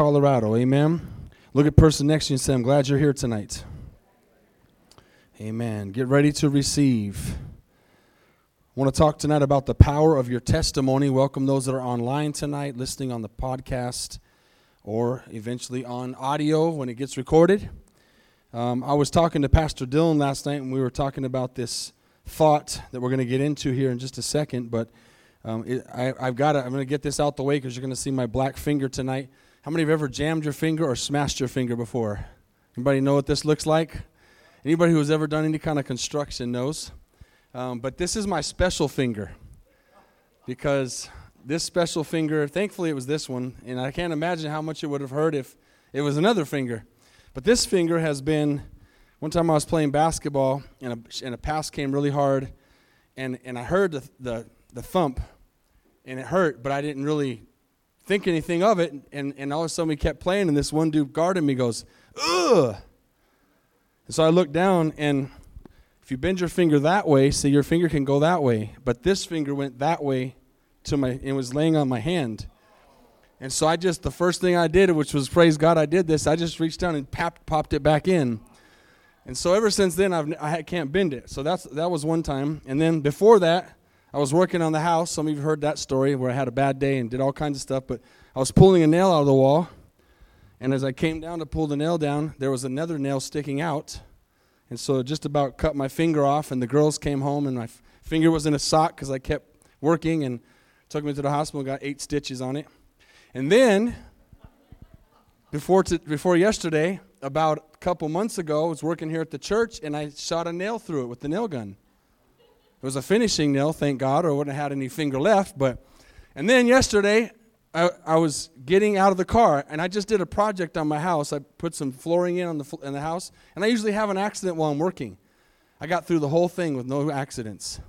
Colorado. Amen. Look at person next to you and say, I'm glad you're here tonight. Amen. Get ready to receive. I want to talk tonight about the power of your testimony. Welcome those that are online tonight, listening on the podcast, or eventually on audio when it gets recorded. Um, I was talking to Pastor Dylan last night, and we were talking about this thought that we're going to get into here in just a second. But um, it, I, have got to, I'm going to get this out the way because you're going to see my black finger tonight. How many have ever jammed your finger or smashed your finger before? Anybody know what this looks like? Anybody who's ever done any kind of construction knows. Um, but this is my special finger because this special finger, thankfully it was this one, and I can't imagine how much it would have hurt if it was another finger. But this finger has been, one time I was playing basketball and a, and a pass came really hard, and, and I heard the, the, the thump, and it hurt, but I didn't really think anything of it. And, and all of a sudden we kept playing, and this one dude guarding me goes, ugh. And so I looked down, and if you bend your finger that way, see, your finger can go that way. But this finger went that way to my, and was laying on my hand. And so I just, the first thing I did, which was praise God I did this, I just reached down and popped, popped it back in. And so ever since then, I've, I can't bend it. So that's, that was one time. And then before that, I was working on the house. Some of you heard that story where I had a bad day and did all kinds of stuff. But I was pulling a nail out of the wall. And as I came down to pull the nail down, there was another nail sticking out. And so it just about cut my finger off, and the girls came home, and my f- finger was in a sock because I kept working and took me to the hospital, got eight stitches on it. And then, before, t- before yesterday, about a couple months ago, I was working here at the church, and I shot a nail through it with the nail gun. It was a finishing nail, thank God, or I wouldn't have had any finger left. But, and then yesterday, I, I, was getting out of the car and I just did a project on my house. I put some flooring in on the in the house, and I usually have an accident while I'm working. I got through the whole thing with no accidents.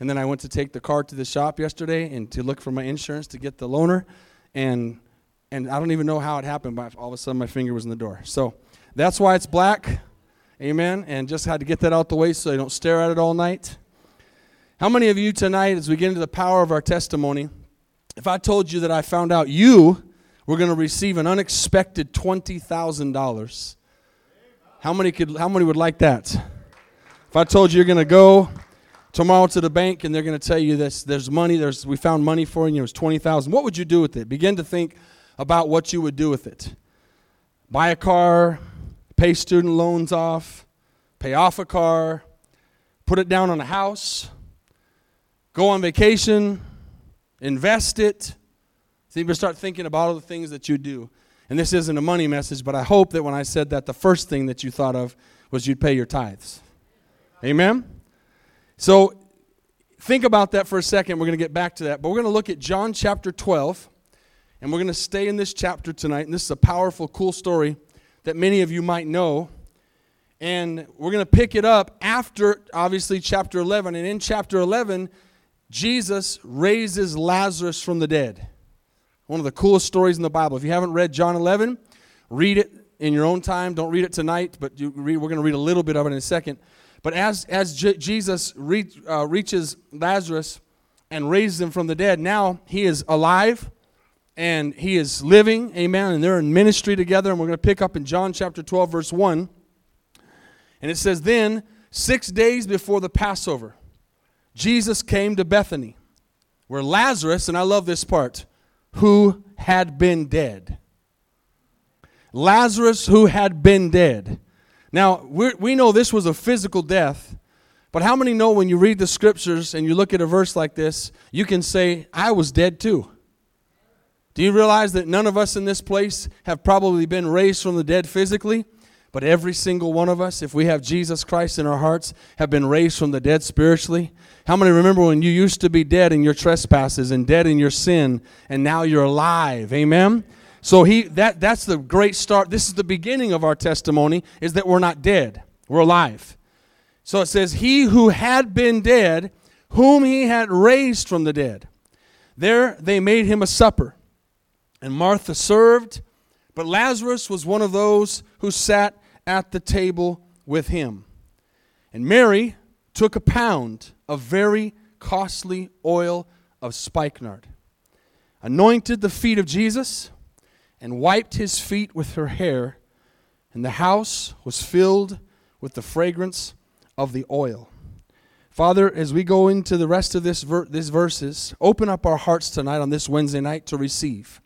And then I went to take the car to the shop yesterday and to look for my insurance to get the loaner, and and I don't even know how it happened, but all of a sudden my finger was in the door. So that's why it's black. Amen. And just had to get that out the way so I don't stare at it all night. How many of you tonight, as we get into the power of our testimony, if I told you that I found out you were going to receive an unexpected $20,000, how many could how many would like that? If I told you you're going to go tomorrow to the bank and they're going to tell you this there's money, there's we found money for you, there's 20,000. What would you do with it? Begin to think about what you would do with it. Buy a car, pay student loans off, pay off a car, put it down on a house, go on vacation, invest it. So you start thinking about all the things that you do. And this isn't a money message, but I hope that when I said that, the first thing that you thought of was you'd pay your tithes. Amen? So think about that for a second. We're going to get back to that. But we're going to look at John chapter 12, and we're going to stay in this chapter tonight. And this is a powerful, cool story that many of you might know. And we're going to pick it up after, obviously, chapter 11. And in chapter 11, Jesus raises Lazarus from the dead. One of the coolest stories in the Bible. If you haven't read John 11, read it in your own time. Don't read it tonight, but read, we're going to read a little bit of it in a second. But as, as J- Jesus re- uh, reaches Lazarus and raises him from the dead, now he is alive and he is living. Amen. And they're in ministry together. And we're going to pick up in John chapter 12, verse 1. And it says, Then, six days before the Passover, Jesus came to Bethany, where Lazarus, and I love this part, who had been dead. Lazarus, who had been dead. Now, we know this was a physical death, but how many know when you read the scriptures and you look at a verse like this, you can say, I was dead too? Do you realize that none of us in this place have probably been raised from the dead physically? But every single one of us, if we have Jesus Christ in our hearts, have been raised from the dead spiritually. How many remember when you used to be dead in your trespasses and dead in your sin, and now you're alive? Amen? So he that that's the great start. This is the beginning of our testimony, is that we're not dead. We're alive. So it says, He who had been dead, whom he had raised from the dead. There they made him a supper. And Martha served, but Lazarus was one of those who sat at the table with him. And Mary took a pound of very costly oil of spikenard, anointed the feet of Jesus, and wiped his feet with her hair, and the house was filled with the fragrance of the oil. Father, as we go into the rest of this ver- these verses, open up our hearts tonight on this Wednesday night to receive.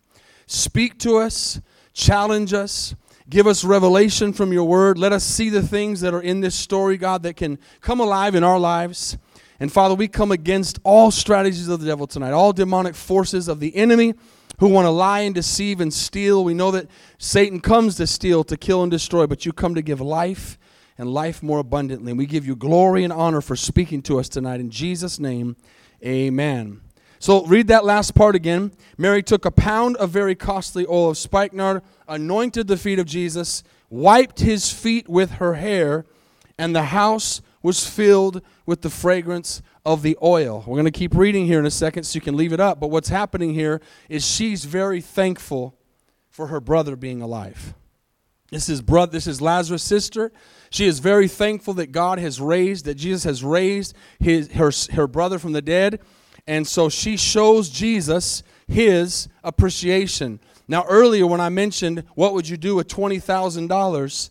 Speak to us, challenge us, give us revelation from your word. Let us see the things that are in this story, God, that can come alive in our lives. And Father, we come against all strategies of the devil tonight, all demonic forces of the enemy who want to lie and deceive and steal. We know that Satan comes to steal, to kill, and destroy, but you come to give life and life more abundantly. And we give you glory and honor for speaking to us tonight. In Jesus' name, amen. So read that last part again. Mary took a pound of very costly oil of spikenard, anointed the feet of Jesus, wiped his feet with her hair, and the house was filled with the fragrance of the oil. We're going to keep reading here in a second so you can leave it up. But what's happening here is she's very thankful for her brother being alive. This is brother this is Lazarus' sister. She is very thankful that God has raised that Jesus has raised his her, her brother from the dead. And so she shows Jesus his appreciation. Now earlier when I mentioned what would you do with $20,000,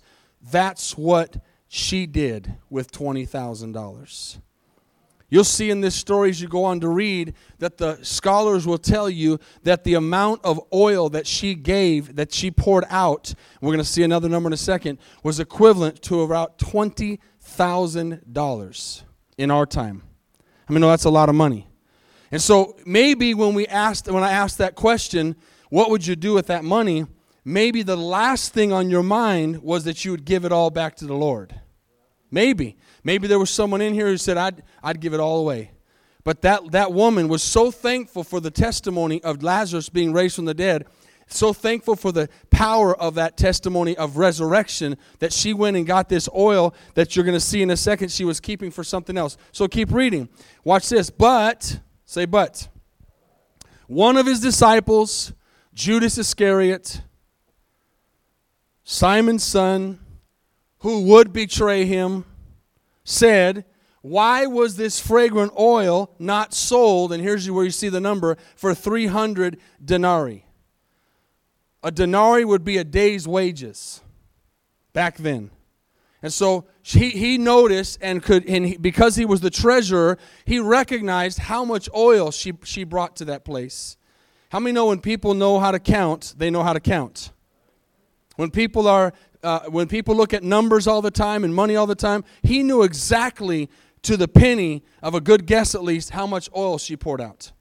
that's what she did with $20,000. You'll see in this story as you go on to read that the scholars will tell you that the amount of oil that she gave, that she poured out, we're going to see another number in a second, was equivalent to about $20,000 in our time. I mean, no, that's a lot of money. And so maybe when we asked, when I asked that question, what would you do with that money? Maybe the last thing on your mind was that you would give it all back to the Lord. Maybe. Maybe there was someone in here who said, I'd, I'd give it all away. But that, that woman was so thankful for the testimony of Lazarus being raised from the dead, so thankful for the power of that testimony of resurrection that she went and got this oil that you're going to see in a second she was keeping for something else. So keep reading. Watch this. But, say, but, one of his disciples, Judas Iscariot, Simon's son, who would betray him, said, Why was this fragrant oil not sold? And here's where you see the number for 300 denarii. A denarii would be a day's wages back then. And so he, he noticed and could, and he, because he was the treasurer, he recognized how much oil she, she brought to that place. How many know when people know how to count, they know how to count? When people are uh, when people look at numbers all the time and money all the time, he knew exactly to the penny of a good guess at least how much oil she poured out.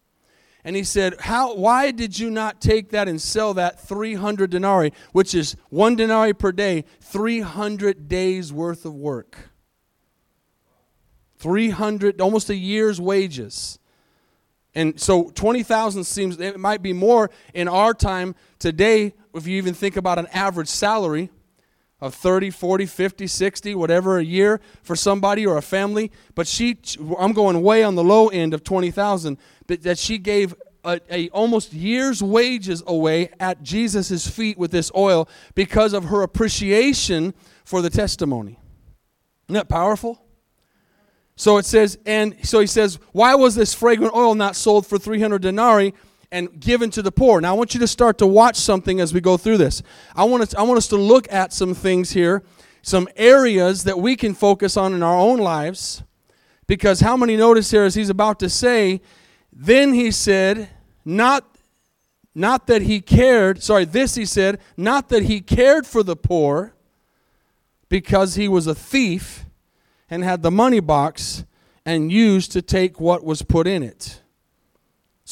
And he said, How, Why did you not take that and sell that 300 denarii, which is one denarii per day, 300 days worth of work? 300, almost a year's wages. And so 20,000 seems, it might be more in our time today, if you even think about an average salary of 30, 40, 50, 60, whatever a year for somebody or a family. But she, I'm going way on the low end of 20,000, but that she gave a, a, almost year's wages away at Jesus' feet with this oil because of her appreciation for the testimony. Isn't that powerful? So it says, and so he says, why was this fragrant oil not sold for 300 denarii? And given to the poor. Now, I want you to start to watch something as we go through this. I want, us, I want us to look at some things here, some areas that we can focus on in our own lives. Because how many notice here as he's about to say, then he said, not, not that he cared, sorry, this he said, not that he cared for the poor because he was a thief and had the money box and used to take what was put in it.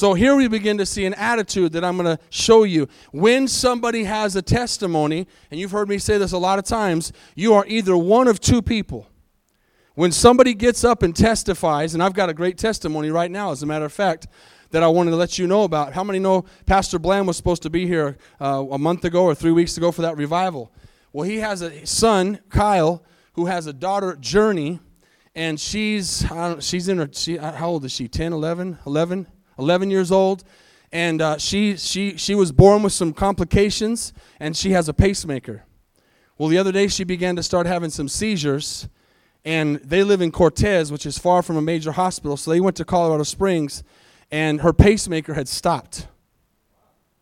So here we begin to see an attitude that I'm going to show you. When somebody has a testimony, and you've heard me say this a lot of times, you are either one of two people. When somebody gets up and testifies, and I've got a great testimony right now, as a matter of fact, that I wanted to let you know about. How many know Pastor Bland was supposed to be here uh, a month ago or three weeks ago for that revival? Well, he has a son, Kyle, who has a daughter, Journey, and she's she's in her she, how old is she? 10, 11, 11? 11 years old, and uh, she, she, she was born with some complications, and she has a pacemaker. Well, the other day she began to start having some seizures, and they live in Cortez, which is far from a major hospital, so they went to Colorado Springs, and her pacemaker had stopped.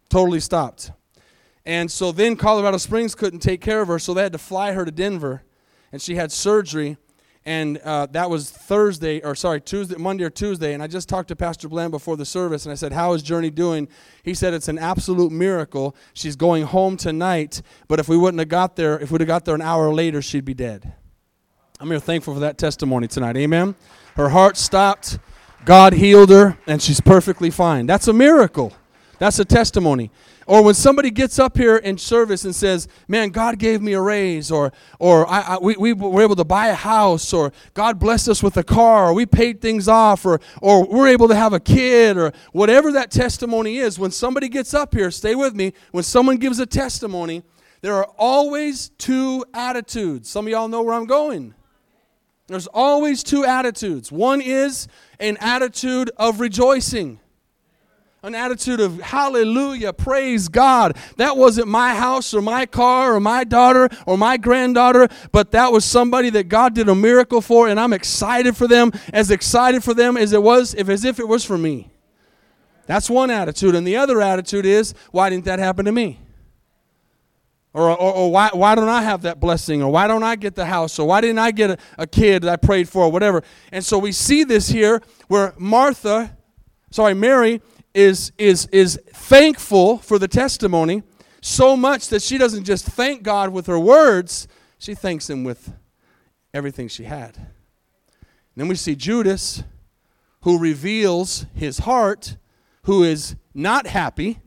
Totally stopped. And so then Colorado Springs couldn't take care of her, so they had to fly her to Denver. And she had surgery. And uh, that was Thursday, or sorry, Tuesday, Monday or Tuesday. And I just talked to Pastor Bland before the service, and I said, How is Journey doing? He said, It's an absolute miracle. She's going home tonight, but if we wouldn't have got there, if we'd have got there an hour later, she'd be dead. I'm here thankful for that testimony tonight. Amen. Her heart stopped, God healed her, and she's perfectly fine. That's a miracle. That's a testimony. Or when somebody gets up here in service and says, Man, God gave me a raise, or, or I, I, we, we were able to buy a house, or God blessed us with a car, or we paid things off, or, or we're able to have a kid, or whatever that testimony is, when somebody gets up here, stay with me, when someone gives a testimony, there are always two attitudes. Some of y'all know where I'm going. There's always two attitudes. One is an attitude of rejoicing an attitude of hallelujah, praise God. That wasn't my house or my car or my daughter or my granddaughter, but that was somebody that God did a miracle for, and I'm excited for them, as excited for them as it was, if as if it was for me. That's one attitude. And the other attitude is, why didn't that happen to me? Or, or, or, why, why don't I have that blessing? Or why don't I get the house? Or why didn't I get a, a kid that I prayed for? Or whatever. And so we see this here where Martha, sorry, Mary is, is, is thankful for the testimony so much that she doesn't just thank God with her words, she thanks Him with everything she had. And then we see Judas, who reveals his heart, who is not happy.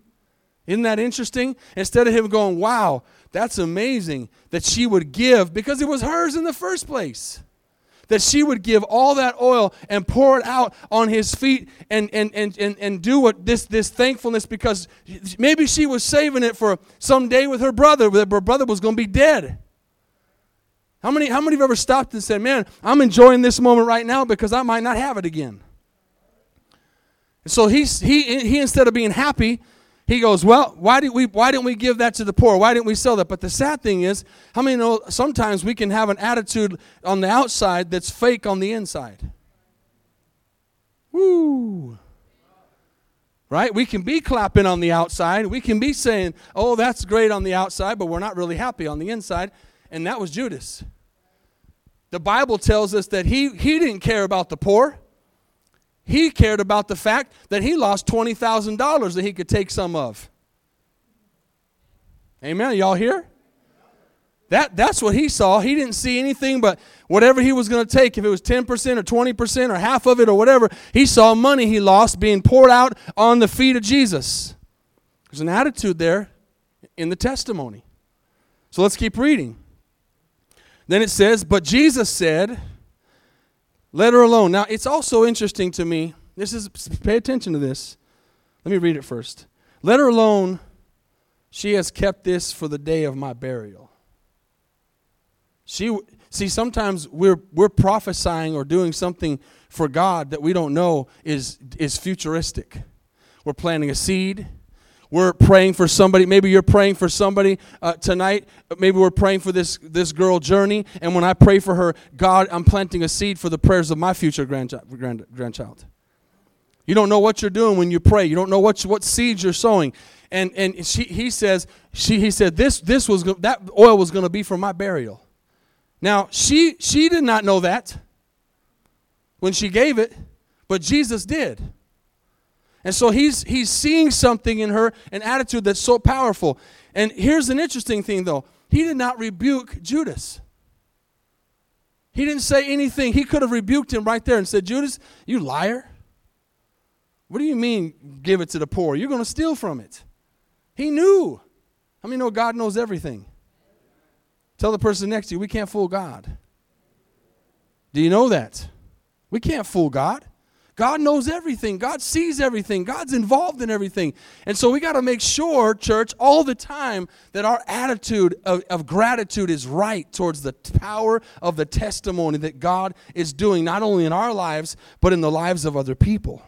Isn't that interesting? Instead of him going, wow, that's amazing that she would give because it was hers in the first place that she would give all that oil and pour it out on his feet and, and, and, and, and do what this, this thankfulness because maybe she was saving it for some day with her brother, that her brother was going to be dead. How many, how many you ever stopped and said, Man, I'm enjoying this moment right now because I might not have it again? so he's, he, he, instead of being happy, he goes, Well, why, did we, why didn't we give that to the poor? Why didn't we sell that? But the sad thing is, how many know sometimes we can have an attitude on the outside that's fake on the inside? Woo. Right? We can be clapping on the outside. We can be saying, Oh, that's great on the outside, but we're not really happy on the inside. And that was Judas. The Bible tells us that he, he didn't care about the poor. He cared about the fact that he lost $20,000 that he could take some of. Amen. Y'all here? That, that's what he saw. He didn't see anything but whatever he was going to take, if it was 10% or 20% or half of it or whatever, he saw money he lost being poured out on the feet of Jesus. There's an attitude there in the testimony. So let's keep reading. Then it says, But Jesus said, let her alone. Now, it's also interesting to me. This is pay attention to this. Let me read it first. Let her alone. She has kept this for the day of my burial. She see sometimes we're we're prophesying or doing something for God that we don't know is is futuristic. We're planting a seed we're praying for somebody. Maybe you're praying for somebody uh, tonight. Maybe we're praying for this, this girl, Journey. And when I pray for her, God, I'm planting a seed for the prayers of my future grandchild. Grand, grandchild. You don't know what you're doing when you pray. You don't know what, what seeds you're sowing. And, and she, he says, she, he said, this, this was, that oil was going to be for my burial. Now, she, she did not know that when she gave it, but Jesus did. And so he's, he's seeing something in her, an attitude that's so powerful. And here's an interesting thing, though he did not rebuke Judas. He didn't say anything. He could have rebuked him right there and said, Judas, you liar. What do you mean, give it to the poor? You're going to steal from it. He knew. How many know God knows everything? Tell the person next to you, we can't fool God. Do you know that? We can't fool God. God knows everything. God sees everything. God's involved in everything. And so we got to make sure, church, all the time that our attitude of, of, gratitude is right towards the power of the testimony that God is doing, not only in our lives, but in the lives of other people.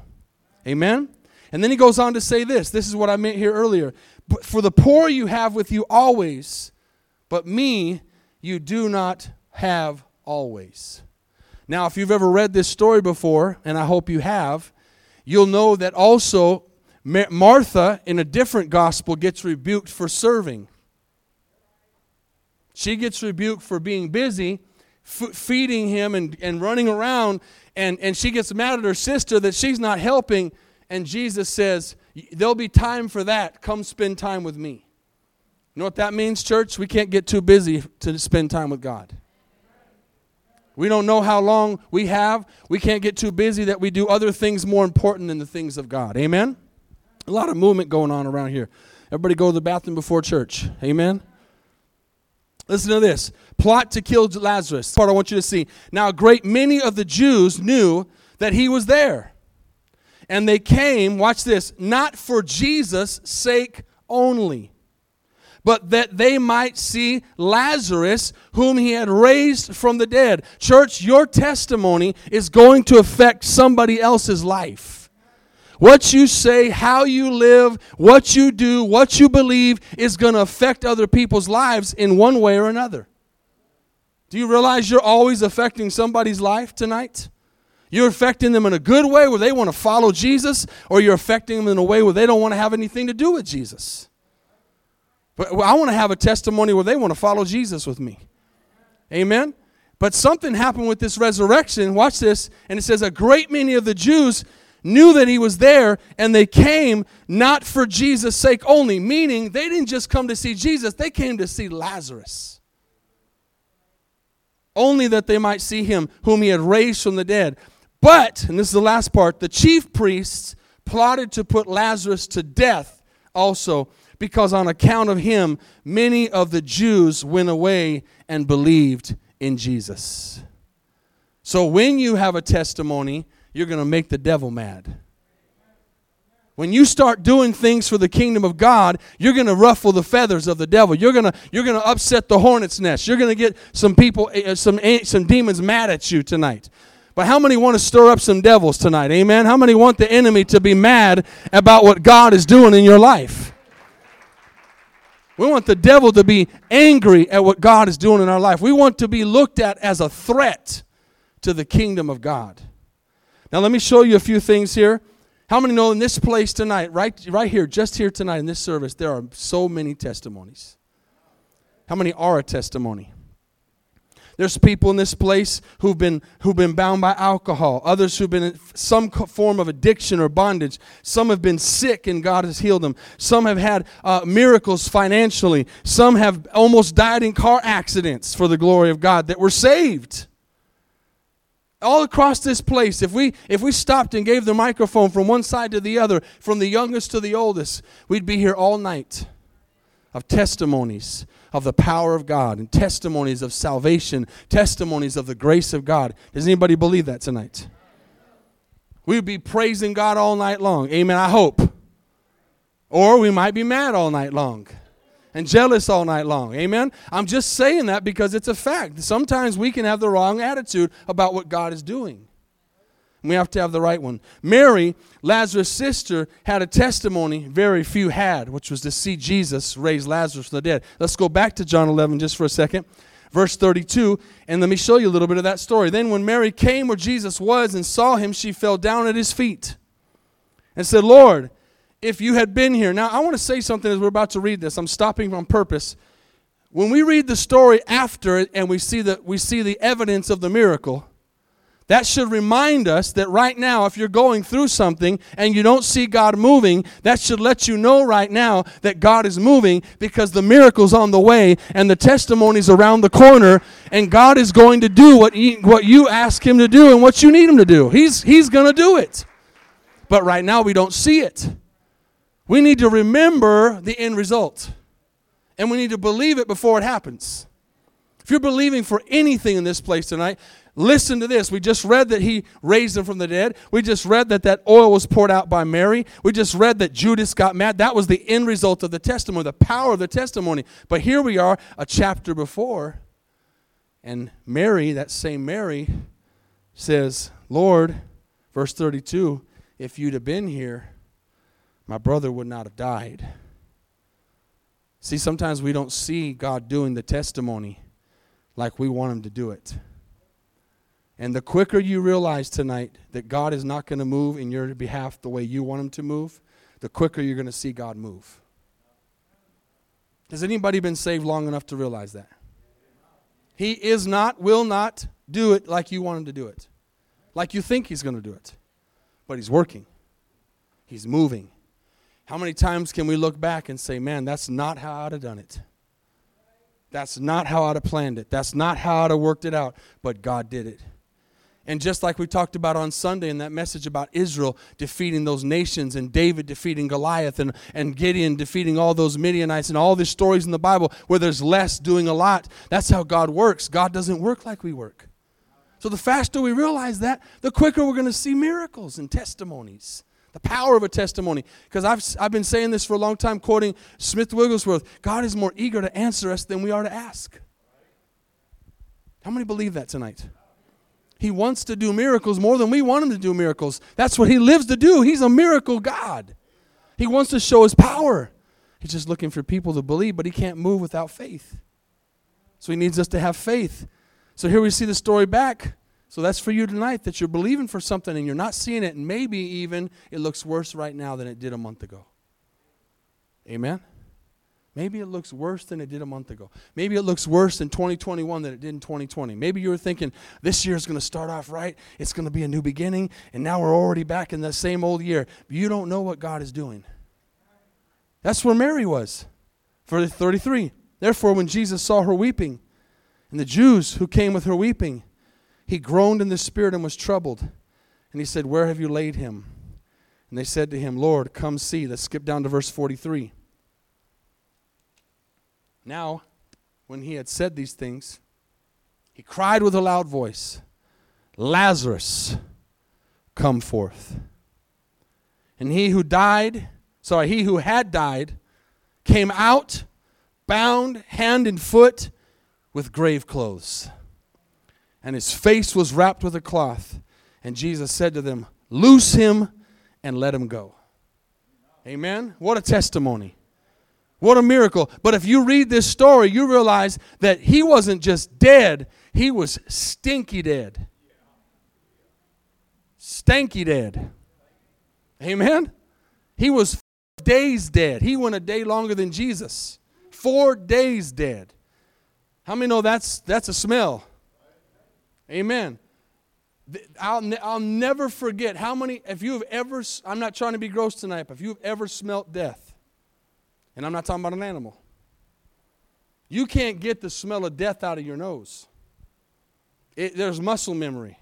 Amen? And then he goes on to say this this is what I meant here earlier. For the poor you have with you always, but me you do not have always. Now, if you've ever read this story before, and I hope you have, you'll know that also Martha, in a different gospel, gets rebuked for serving. She gets rebuked for being busy, f- feeding him and, and running around, and, and she gets mad at her sister that she's not helping. And Jesus says, There'll be time for that. Come spend time with me. You know what that means, church? We can't get too busy to spend time with God. We don't know how long we have. We can't get too busy that we do other things more important than the things of God. Amen? A lot of movement going on around here. Everybody go to the bathroom before church. Amen? Listen to this plot to kill Lazarus. Part I want you to see. Now, a great many of the Jews knew that he was there. And they came, watch this, not for Jesus' sake only, but that they might see Lazarus, whom he had raised from the dead. Church, your testimony is going to affect somebody else's life. What you say, how you live, what you do, what you believe is going to affect other people's lives in one way or another. Do you realize you're always affecting somebody's life tonight? You're affecting them in a good way where they want to follow Jesus, or you're affecting them in a way where they don't want to have anything to do with Jesus. But I want to have a testimony where they want to follow Jesus with me. Amen? But something happened with this resurrection. Watch this. And it says, A great many of the Jews knew that he was there, and they came not for Jesus' sake only, meaning they didn't just come to see Jesus, they came to see Lazarus. Only that they might see him whom he had raised from the dead. But, and this is the last part, the chief priests plotted to put Lazarus to death also because on account of him, many of the Jews went away and believed in Jesus. So when you have a testimony, you're going to make the devil mad. When you start doing things for the kingdom of God, you're going to ruffle the feathers of the devil. You're going to you're going to upset the hornet's nest. You're going to get some people eh, eh, some eh, some demons mad at you tonight. But how many want to stir up some devils tonight? Amen. How many want the enemy to be mad about what God is doing in your life? We want the devil to be angry at what God is doing in our life. We want to be looked at as a threat to the kingdom of God. Now, let me show you a few things here. How many know in this place tonight, right, right here, just here tonight in this service, there are so many testimonies? How many are a testimony? There's people in this place who've been, who've been bound by alcohol, others who've been in some form of addiction or bondage. Some have been sick and God has healed them. Some have had uh, miracles financially. Some have almost died in car accidents for the glory of God that were saved. All across this place, if we, if we stopped and gave the microphone from one side to the other, from the youngest to the oldest, we'd be here all night of testimonies of the power of God and testimonies of salvation, testimonies of the grace of God. Does anybody believe that tonight? We'd be praising God all night long. Amen. I hope. Or we might be mad all night long and jealous all night long. Amen. I'm just saying that because it's a fact. Sometimes we can have the wrong attitude about what God is doing. We have to have the right one. Mary, Lazarus' sister, had a testimony very few had, which was to see Jesus raise Lazarus from the dead. Let's go back to John 11 just for a second. Verse 32, and let me show you a little bit of that story. Then, when Mary came where Jesus was and saw him, she fell down at his feet and said, Lord, if you had been here. Now, I want to say something as we're about to read this. I'm stopping on purpose. When we read the story after it and we see the, we see the evidence of the miracle, that should remind us that right now, if you're going through something and you don't see God moving, that should let you know right now that God is moving because the miracle's on the way and the testimony's around the corner, and God is going to do what, he, what you ask Him to do and what you need Him to do. He's, he's going to do it. But right now, we don't see it. We need to remember the end result, and we need to believe it before it happens. If you're believing for anything in this place tonight, Listen to this. We just read that he raised them from the dead. We just read that that oil was poured out by Mary. We just read that Judas got mad. That was the end result of the testimony, the power of the testimony. But here we are, a chapter before, and Mary, that same Mary, says, Lord, verse 32, if you'd have been here, my brother would not have died. See, sometimes we don't see God doing the testimony like we want him to do it. And the quicker you realize tonight that God is not going to move in your behalf the way you want Him to move, the quicker you're going to see God move. Has anybody been saved long enough to realize that? He is not, will not do it like you want him to do it, like you think he's going to do it. But he's working, he's moving. How many times can we look back and say, man, that's not how I'd have done it? That's not how I'd have planned it. That's not how I'd have worked it out. But God did it. And just like we talked about on Sunday in that message about Israel defeating those nations and David defeating Goliath and, and Gideon defeating all those Midianites and all these stories in the Bible where there's less doing a lot, that's how God works. God doesn't work like we work. So the faster we realize that, the quicker we're going to see miracles and testimonies. The power of a testimony. Because I've, I've been saying this for a long time, quoting Smith Wigglesworth God is more eager to answer us than we are to ask. How many believe that tonight? He wants to do miracles more than we want him to do miracles. That's what he lives to do. He's a miracle God. He wants to show his power. He's just looking for people to believe, but he can't move without faith. So he needs us to have faith. So here we see the story back. So that's for you tonight that you're believing for something and you're not seeing it, and maybe even it looks worse right now than it did a month ago. Amen? Maybe it looks worse than it did a month ago. Maybe it looks worse in 2021 than it did in 2020. Maybe you were thinking this year is going to start off right, it's going to be a new beginning, and now we're already back in the same old year. You don't know what God is doing. That's where Mary was. Verse 33. Therefore, when Jesus saw her weeping, and the Jews who came with her weeping, he groaned in the spirit and was troubled. And he said, Where have you laid him? And they said to him, Lord, come see. Let's skip down to verse 43. Now, when he had said these things, he cried with a loud voice, Lazarus, come forth. And he who died, sorry, he who had died, came out, bound hand and foot with grave clothes. And his face was wrapped with a cloth. And Jesus said to them, Loose him and let him go. Amen. What a testimony. What a miracle. But if you read this story, you realize that he wasn't just dead, he was stinky dead. Stanky dead. Amen? He was days dead. He went a day longer than Jesus. Four days dead. How many know that's that's a smell? Amen. I'll, I'll never forget how many, if you have ever, I'm not trying to be gross tonight, but if you've ever smelt death, and I'm not talking about an animal. You can't get the smell of death out of your nose. It, there's muscle memory.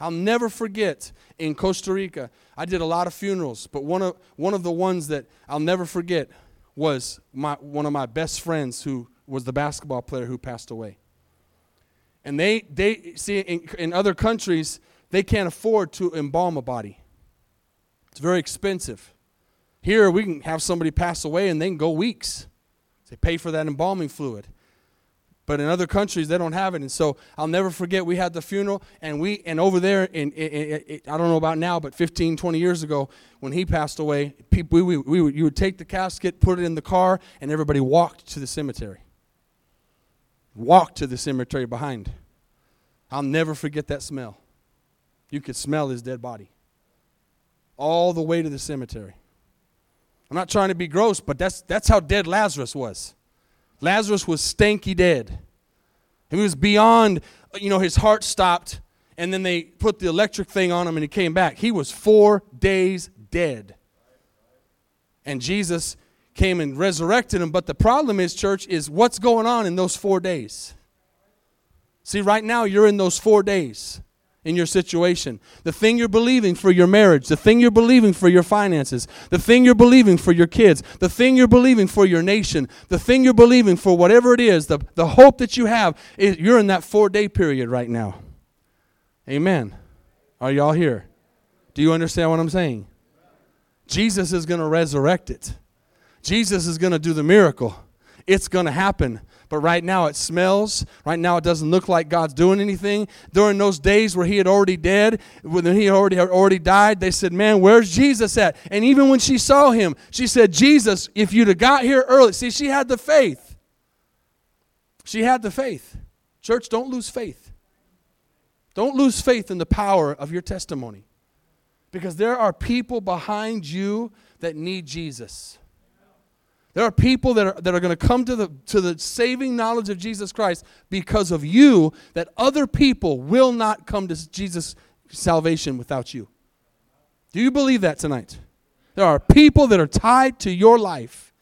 I'll never forget in Costa Rica, I did a lot of funerals, but one of, one of the ones that I'll never forget was my, one of my best friends who was the basketball player who passed away. And they, they see, in, in other countries, they can't afford to embalm a body, it's very expensive. Here, we can have somebody pass away and they can go weeks. They pay for that embalming fluid. But in other countries, they don't have it. And so I'll never forget, we had the funeral, and we and over there, in I don't know about now, but 15, 20 years ago, when he passed away, people, we, we, we, you would take the casket, put it in the car, and everybody walked to the cemetery. Walked to the cemetery behind. I'll never forget that smell. You could smell his dead body all the way to the cemetery. I'm not trying to be gross, but that's, that's how dead Lazarus was. Lazarus was stanky dead. He was beyond, you know, his heart stopped, and then they put the electric thing on him and he came back. He was four days dead. And Jesus came and resurrected him. But the problem is, church, is what's going on in those four days. See, right now you're in those four days in your situation, the thing you're believing for your marriage, the thing you're believing for your finances, the thing you're believing for your kids, the thing you're believing for your nation, the thing you're believing for whatever it is, the, the hope that you have, is, you're in that four day period right now. Amen. Are y'all here? Do you understand what I'm saying? Jesus is going to resurrect it. Jesus is going to do the miracle. It's going to happen but right now it smells. Right now it doesn't look like God's doing anything. During those days where he had already dead, when he already had already died, they said, "Man, where's Jesus at?" And even when she saw him, she said, "Jesus, if you'd have got here early." See, she had the faith. She had the faith. Church, don't lose faith. Don't lose faith in the power of your testimony. Because there are people behind you that need Jesus. There are people that are, that are going to come to the, to the saving knowledge of Jesus Christ because of you, that other people will not come to Jesus' salvation without you. Do you believe that tonight? There are people that are tied to your life.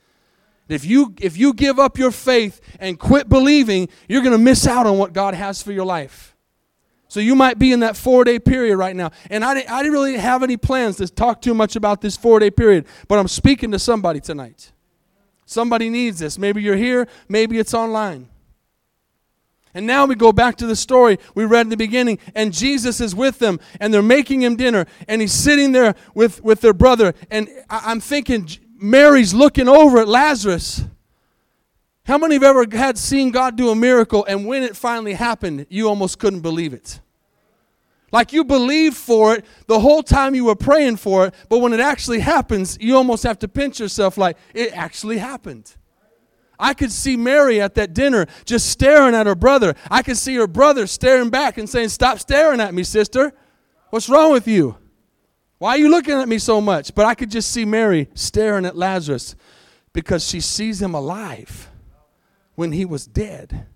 If you, if you give up your faith and quit believing, you're going to miss out on what God has for your life. So you might be in that four day period right now. And I, I didn't really have any plans to talk too much about this four day period, but I'm speaking to somebody tonight. Somebody needs this. Maybe you're here, maybe it's online. And now we go back to the story we read in the beginning, and Jesus is with them, and they're making him dinner, and he's sitting there with, with their brother. And I, I'm thinking, Mary's looking over at Lazarus. How many have ever had seen God do a miracle and when it finally happened, you almost couldn't believe it? Like you believed for it the whole time you were praying for it, but when it actually happens, you almost have to pinch yourself like it actually happened. I could see Mary at that dinner just staring at her brother. I could see her brother staring back and saying, Stop staring at me, sister. What's wrong with you? Why are you looking at me so much? But I could just see Mary staring at Lazarus because she sees him alive when he was dead.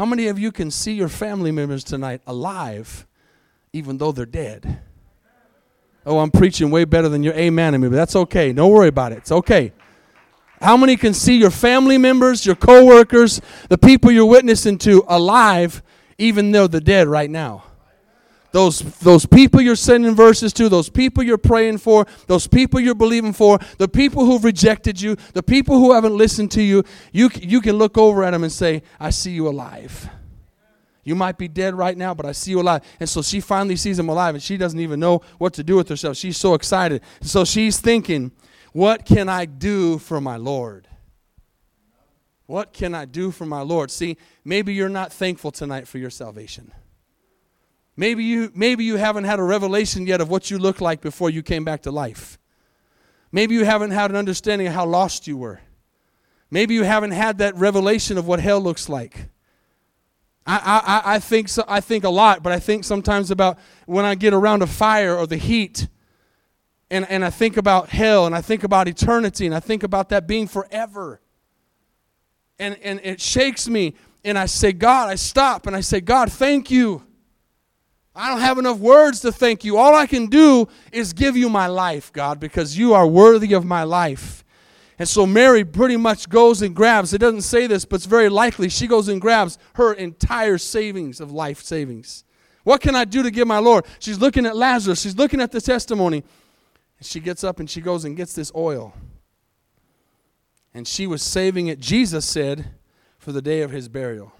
How many of you can see your family members tonight alive even though they're dead? Oh, I'm preaching way better than your amen to me, but that's okay. Don't worry about it. It's okay. How many can see your family members, your coworkers, the people you're witnessing to alive even though they're dead right now? Those, those people you're sending verses to, those people you're praying for, those people you're believing for, the people who've rejected you, the people who haven't listened to you, you, you can look over at them and say, I see you alive. You might be dead right now, but I see you alive. And so she finally sees him alive, and she doesn't even know what to do with herself. She's so excited. So she's thinking, What can I do for my Lord? What can I do for my Lord? See, maybe you're not thankful tonight for your salvation. Maybe you, maybe you haven't had a revelation yet of what you looked like before you came back to life. Maybe you haven't had an understanding of how lost you were. Maybe you haven't had that revelation of what hell looks like. I, I, I, think so, I think a lot, but I think sometimes about when I get around a fire or the heat, and, and I think about hell, and I think about eternity, and I think about that being forever. And, and it shakes me, and I say, God, I stop, and I say, God, thank you. I don't have enough words to thank you. All I can do is give you my life, God, because you are worthy of my life. And so Mary pretty much goes and grabs, it doesn't say this, but it's very likely she goes and grabs her entire savings of life savings. What can I do to give my Lord? She's looking at Lazarus, she's looking at the testimony. And she gets up and she goes and gets this oil. And she was saving it, Jesus said, for the day of his burial.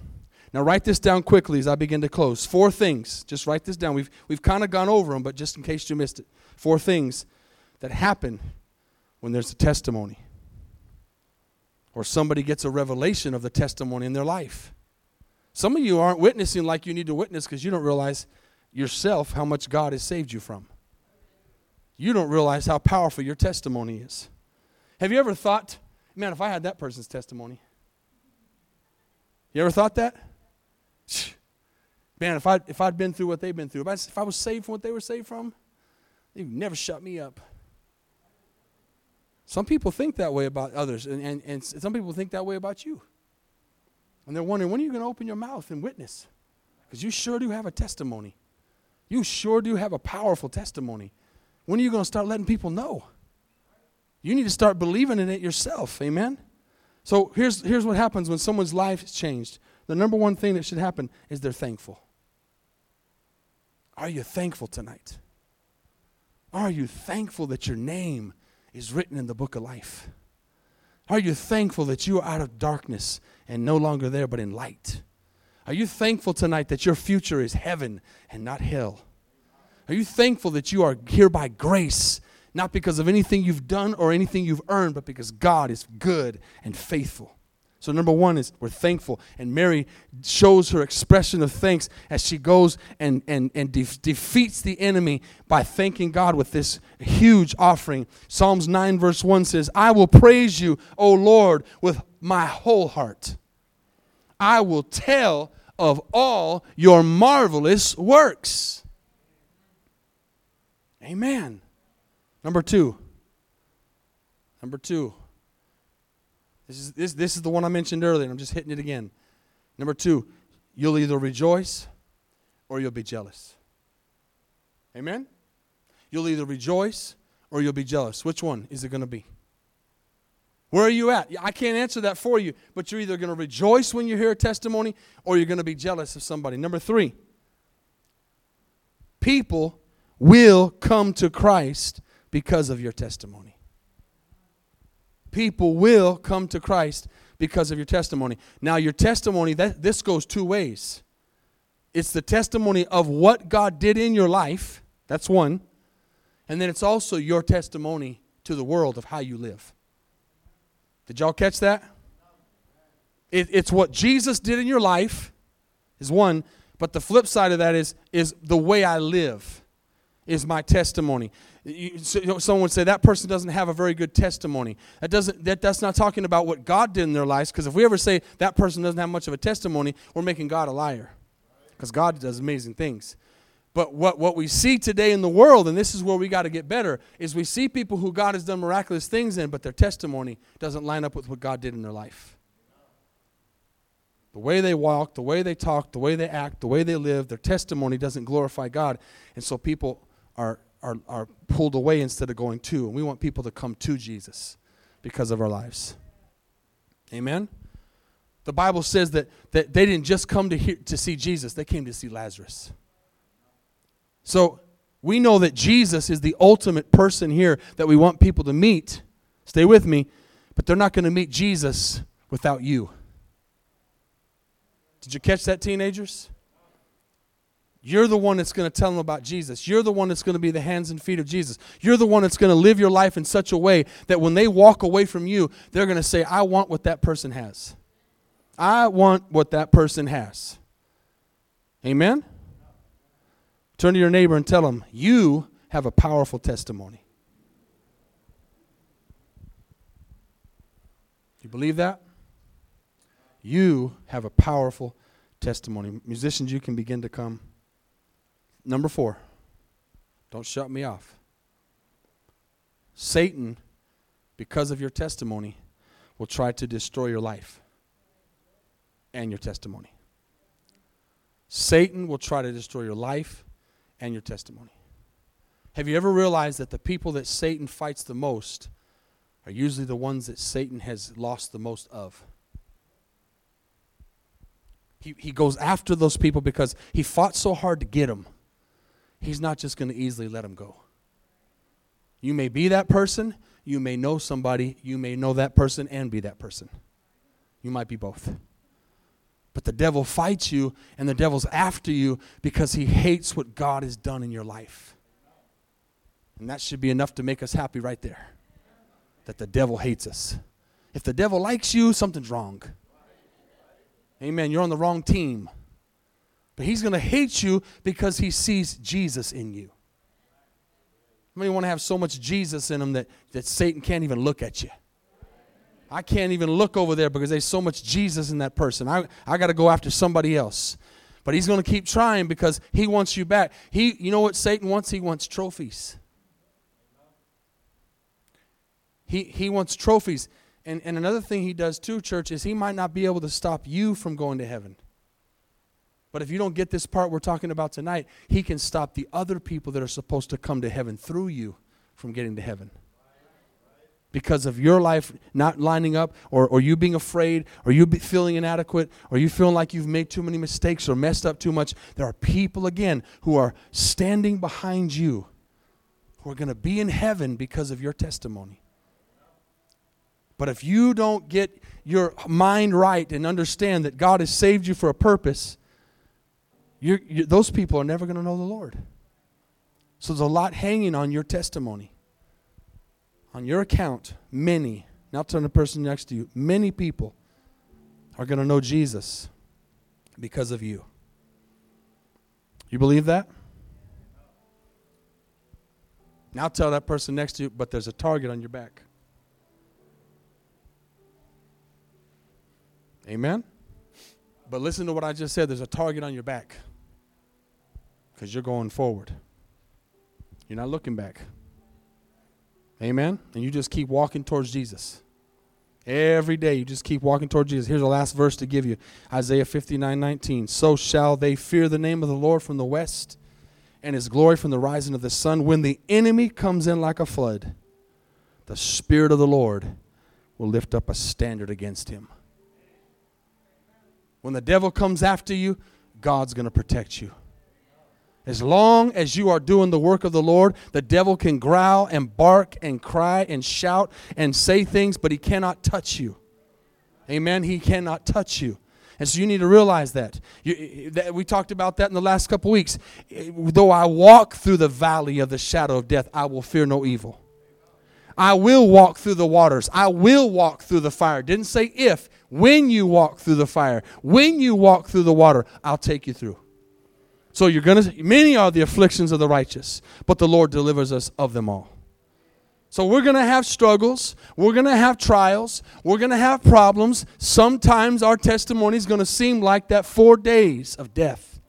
Now, write this down quickly as I begin to close. Four things. Just write this down. We've, we've kind of gone over them, but just in case you missed it. Four things that happen when there's a testimony or somebody gets a revelation of the testimony in their life. Some of you aren't witnessing like you need to witness because you don't realize yourself how much God has saved you from. You don't realize how powerful your testimony is. Have you ever thought, man, if I had that person's testimony? You ever thought that? Man, if, I, if I'd been through what they've been through, if I, if I was saved from what they were saved from, they'd never shut me up. Some people think that way about others, and, and, and some people think that way about you. And they're wondering, when are you going to open your mouth and witness? Because you sure do have a testimony. You sure do have a powerful testimony. When are you going to start letting people know? You need to start believing in it yourself. Amen? So here's, here's what happens when someone's life is changed the number one thing that should happen is they're thankful. Are you thankful tonight? Are you thankful that your name is written in the book of life? Are you thankful that you are out of darkness and no longer there but in light? Are you thankful tonight that your future is heaven and not hell? Are you thankful that you are here by grace, not because of anything you've done or anything you've earned, but because God is good and faithful? So, number one is we're thankful. And Mary shows her expression of thanks as she goes and, and, and de- defeats the enemy by thanking God with this huge offering. Psalms 9, verse 1 says, I will praise you, O Lord, with my whole heart. I will tell of all your marvelous works. Amen. Number two. Number two. This is, this, this is the one I mentioned earlier, and I'm just hitting it again. Number two, you'll either rejoice or you'll be jealous. Amen? You'll either rejoice or you'll be jealous. Which one is it going to be? Where are you at? I can't answer that for you, but you're either going to rejoice when you hear a testimony or you're going to be jealous of somebody. Number three, people will come to Christ because of your testimony. People will come to Christ because of your testimony. Now, your testimony, that, this goes two ways. It's the testimony of what God did in your life, that's one. And then it's also your testimony to the world of how you live. Did y'all catch that? It, it's what Jesus did in your life, is one. But the flip side of that is, is the way I live is my testimony. You, so, someone would say that person doesn't have a very good testimony. That doesn't. That, that's not talking about what God did in their lives. Because if we ever say that person doesn't have much of a testimony, we're making God a liar. Because God does amazing things. But what, what we see today in the world, and this is where we got to get better, is we see people who God has done miraculous things in, but their testimony doesn't line up with what God did in their life. The way they walk, the way they talk, the way they act, the way they live, their testimony doesn't glorify God. And so people are, are, are pulled away instead of going to. And we want people to come to Jesus because of our lives. Amen? The Bible says that, that they didn't just come to, hear, to see Jesus, they came to see Lazarus. So we know that Jesus is the ultimate person here that we want people to meet. Stay with me, but they're not going to meet Jesus without you. Did you catch that, teenagers? You're the one that's going to tell them about Jesus. You're the one that's going to be the hands and feet of Jesus. You're the one that's going to live your life in such a way that when they walk away from you, they're going to say, I want what that person has. I want what that person has. Amen? Turn to your neighbor and tell them, You have a powerful testimony. You believe that? You have a powerful testimony. Musicians, you can begin to come. Number four, don't shut me off. Satan, because of your testimony, will try to destroy your life and your testimony. Satan will try to destroy your life and your testimony. Have you ever realized that the people that Satan fights the most are usually the ones that Satan has lost the most of? He, he goes after those people because he fought so hard to get them. He's not just going to easily let them go. You may be that person, you may know somebody, you may know that person and be that person. You might be both. But the devil fights you, and the devil's after you because he hates what God has done in your life. And that should be enough to make us happy right there that the devil hates us. If the devil likes you, something's wrong. Amen. You're on the wrong team. But he's going to hate you because he sees Jesus in you. How many want to have so much Jesus in them that, that Satan can't even look at you? I can't even look over there because there's so much Jesus in that person. I, I got to go after somebody else. But he's going to keep trying because he wants you back. He, you know what Satan wants? He wants trophies. He, he wants trophies. And, and another thing he does too, church, is he might not be able to stop you from going to heaven. But if you don't get this part we're talking about tonight, he can stop the other people that are supposed to come to heaven through you from getting to heaven. Because of your life not lining up or, or you being afraid or you feeling inadequate or you feeling like you've made too many mistakes or messed up too much there are people again who are standing behind you who are going to be in heaven because of your testimony. But if you don't get your mind right and understand that god has saved you for a purpose you're, you're, those people are never going to know the lord so there's a lot hanging on your testimony on your account, many, not to the person next to you, many people are going to know Jesus because of you. You believe that? Now tell that person next to you, but there's a target on your back. Amen? But listen to what I just said there's a target on your back because you're going forward. You're not looking back. Amen? And you just keep walking towards Jesus. Every day you just keep walking towards Jesus. Here's the last verse to give you Isaiah 59 19. So shall they fear the name of the Lord from the west and his glory from the rising of the sun. When the enemy comes in like a flood, the Spirit of the Lord will lift up a standard against him. When the devil comes after you, God's going to protect you. As long as you are doing the work of the Lord, the devil can growl and bark and cry and shout and say things, but he cannot touch you. Amen. He cannot touch you. And so you need to realize that. You, that we talked about that in the last couple weeks. Though I walk through the valley of the shadow of death, I will fear no evil. I will walk through the waters. I will walk through the fire. Didn't say if. When you walk through the fire, when you walk through the water, I'll take you through. So you're going to, many are the afflictions of the righteous, but the Lord delivers us of them all. So we're going to have struggles. We're going to have trials. We're going to have problems. Sometimes our testimony is going to seem like that four days of death.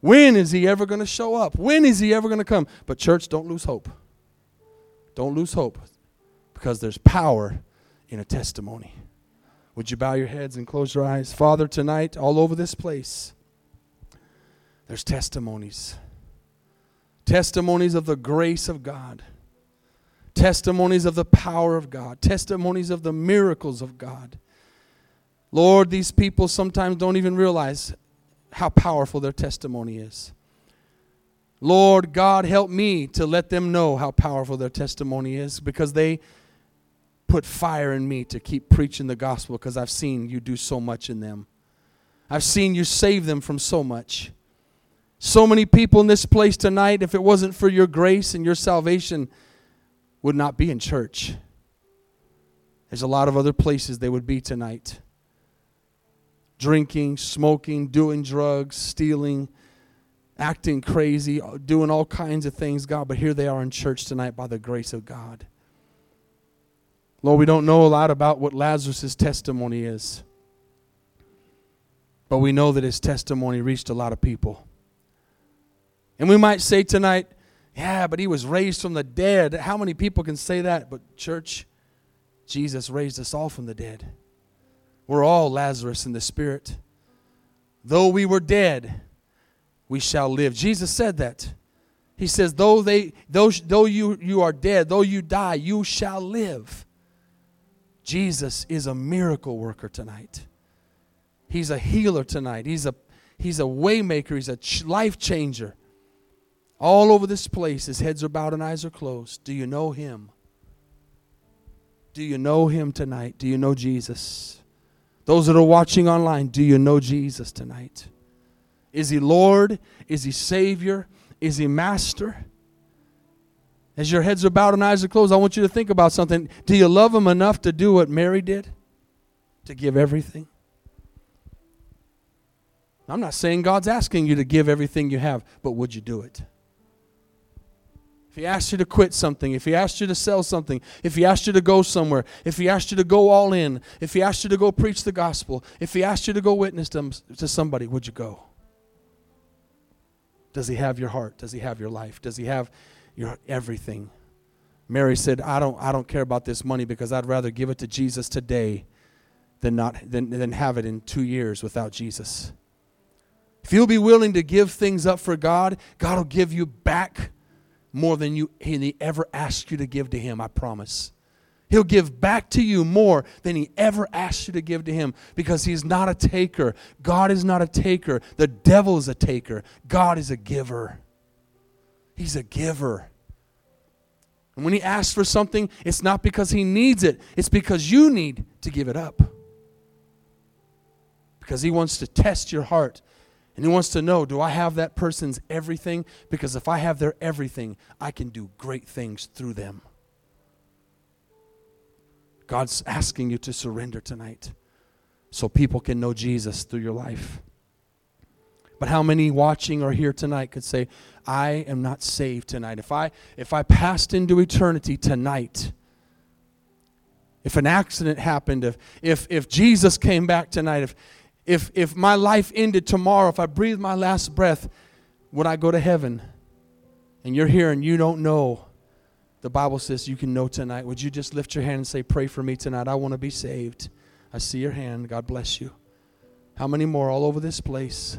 When is he ever going to show up? When is he ever going to come? But, church, don't lose hope. Don't lose hope because there's power in a testimony. Would you bow your heads and close your eyes? Father, tonight, all over this place, there's testimonies. Testimonies of the grace of God. Testimonies of the power of God. Testimonies of the miracles of God. Lord, these people sometimes don't even realize how powerful their testimony is. Lord God, help me to let them know how powerful their testimony is because they put fire in me to keep preaching the gospel because I've seen you do so much in them. I've seen you save them from so much. So many people in this place tonight, if it wasn't for your grace and your salvation, would not be in church. There's a lot of other places they would be tonight drinking, smoking, doing drugs, stealing, acting crazy, doing all kinds of things, God. But here they are in church tonight by the grace of God. Lord, we don't know a lot about what Lazarus' testimony is, but we know that his testimony reached a lot of people. And we might say tonight, yeah, but he was raised from the dead. How many people can say that? But, church, Jesus raised us all from the dead. We're all Lazarus in the spirit. Though we were dead, we shall live. Jesus said that. He says, though, they, though, though you, you are dead, though you die, you shall live. Jesus is a miracle worker tonight. He's a healer tonight. He's a, he's a waymaker. He's a ch- life changer. All over this place, his heads are bowed and eyes are closed. Do you know him? Do you know him tonight? Do you know Jesus? Those that are watching online, do you know Jesus tonight? Is he Lord? Is he Savior? Is he Master? As your heads are bowed and eyes are closed, I want you to think about something. Do you love him enough to do what Mary did? To give everything? I'm not saying God's asking you to give everything you have, but would you do it? If he asked you to quit something, if he asked you to sell something, if he asked you to go somewhere, if he asked you to go all in, if he asked you to go preach the gospel, if he asked you to go witness to, somebody, would you go? Does he have your heart? Does he have your life? Does he have your everything? Mary said, I don't, I don't care about this money because I'd rather give it to Jesus today than, not, than, than have it in two years without Jesus. If you'll be willing to give things up for God, God will give you back more than you he ever asked you to give to him, I promise. He'll give back to you more than he ever asked you to give to him because he's not a taker. God is not a taker. The devil is a taker. God is a giver. He's a giver. And when he asks for something, it's not because he needs it, it's because you need to give it up. Because he wants to test your heart and he wants to know do I have that person's everything? Because if I have their everything, I can do great things through them. God's asking you to surrender tonight so people can know Jesus through your life. But how many watching or here tonight could say, I am not saved tonight? If I if I passed into eternity tonight, if an accident happened, if if if Jesus came back tonight, if if, if my life ended tomorrow, if I breathed my last breath, would I go to heaven? and you're here and you don't know, the Bible says you can know tonight. Would you just lift your hand and say, Pray for me tonight? I want to be saved. I see your hand. God bless you. How many more all over this place?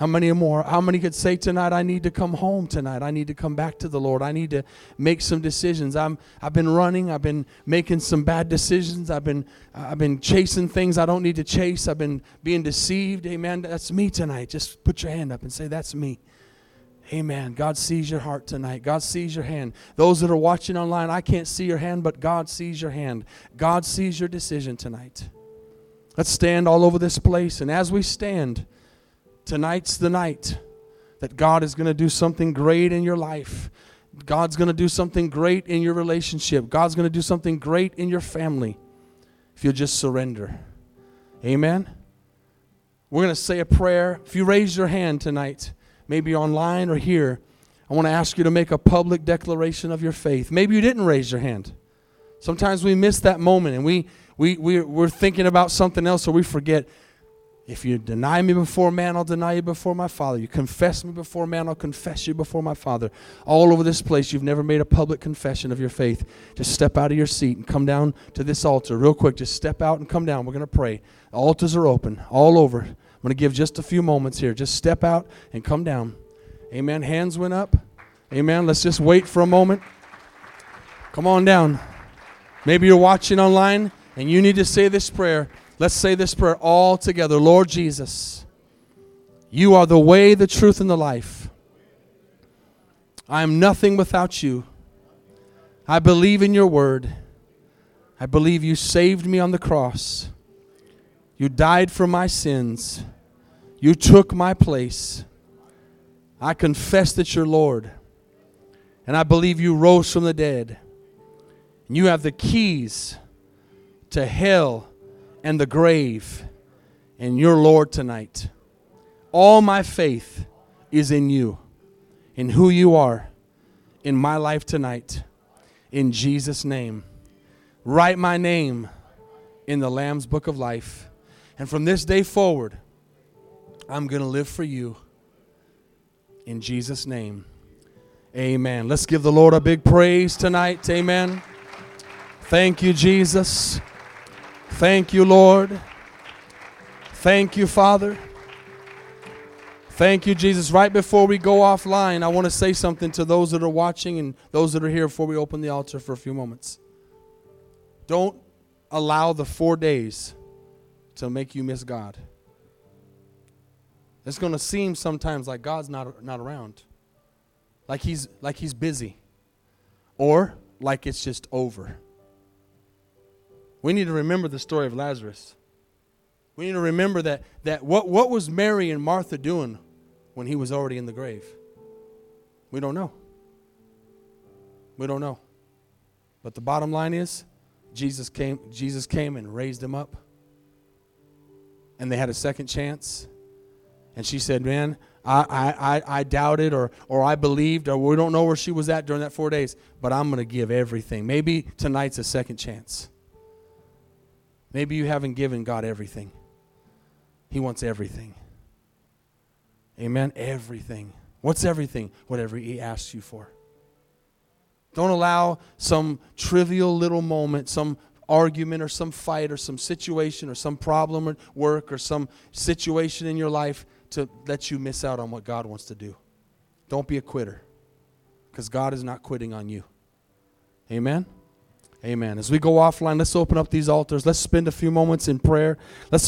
How many more? How many could say tonight, I need to come home tonight? I need to come back to the Lord. I need to make some decisions. I'm, I've been running. I've been making some bad decisions. I've been, I've been chasing things I don't need to chase. I've been being deceived. Amen. That's me tonight. Just put your hand up and say, That's me. Amen. God sees your heart tonight. God sees your hand. Those that are watching online, I can't see your hand, but God sees your hand. God sees your decision tonight. Let's stand all over this place. And as we stand, Tonight's the night that God is going to do something great in your life. God's going to do something great in your relationship. God's going to do something great in your family if you'll just surrender. Amen. We're going to say a prayer. If you raise your hand tonight, maybe online or here, I want to ask you to make a public declaration of your faith. Maybe you didn't raise your hand. Sometimes we miss that moment and we, we, we, we're thinking about something else or we forget. If you deny me before man, I'll deny you before my Father. You confess me before man, I'll confess you before my Father. All over this place, you've never made a public confession of your faith. Just step out of your seat and come down to this altar real quick. Just step out and come down. We're going to pray. The altars are open all over. I'm going to give just a few moments here. Just step out and come down. Amen. Hands went up. Amen. Let's just wait for a moment. Come on down. Maybe you're watching online and you need to say this prayer. Let's say this prayer all together. Lord Jesus, you are the way, the truth, and the life. I am nothing without you. I believe in your word. I believe you saved me on the cross. You died for my sins. You took my place. I confess that you're Lord. And I believe you rose from the dead. And you have the keys to hell and the grave and your Lord tonight. All my faith is in you, in who you are, in my life tonight. In Jesus' name. Write my name in the Lamb's book of life. And from this day forward, I'm going to live for you. In Jesus' name. Amen. Let's give the Lord a big praise tonight. Amen. Thank you, Jesus. Thank you, Lord. Thank you, Father. Thank you, Jesus. Right before we go offline, I want to say something to those that are watching and those that are here before we open the altar for a few moments. Don't allow the four days to make you miss God. It's going to seem sometimes like God's not, not around, like he's, like he's busy, or like it's just over. We need to remember the story of Lazarus. We need to remember that, that what, what was Mary and Martha doing when he was already in the grave? We don't know. We don't know. But the bottom line is Jesus came, Jesus came and raised him up. And they had a second chance. And she said, Man, I, I, I doubted or, or I believed, or we don't know where she was at during that four days, but I'm going to give everything. Maybe tonight's a second chance. Maybe you haven't given God everything. He wants everything. Amen? Everything. What's everything? Whatever He asks you for. Don't allow some trivial little moment, some argument or some fight or some situation or some problem at work or some situation in your life to let you miss out on what God wants to do. Don't be a quitter because God is not quitting on you. Amen? Amen. As we go offline, let's open up these altars. Let's spend a few moments in prayer. Let's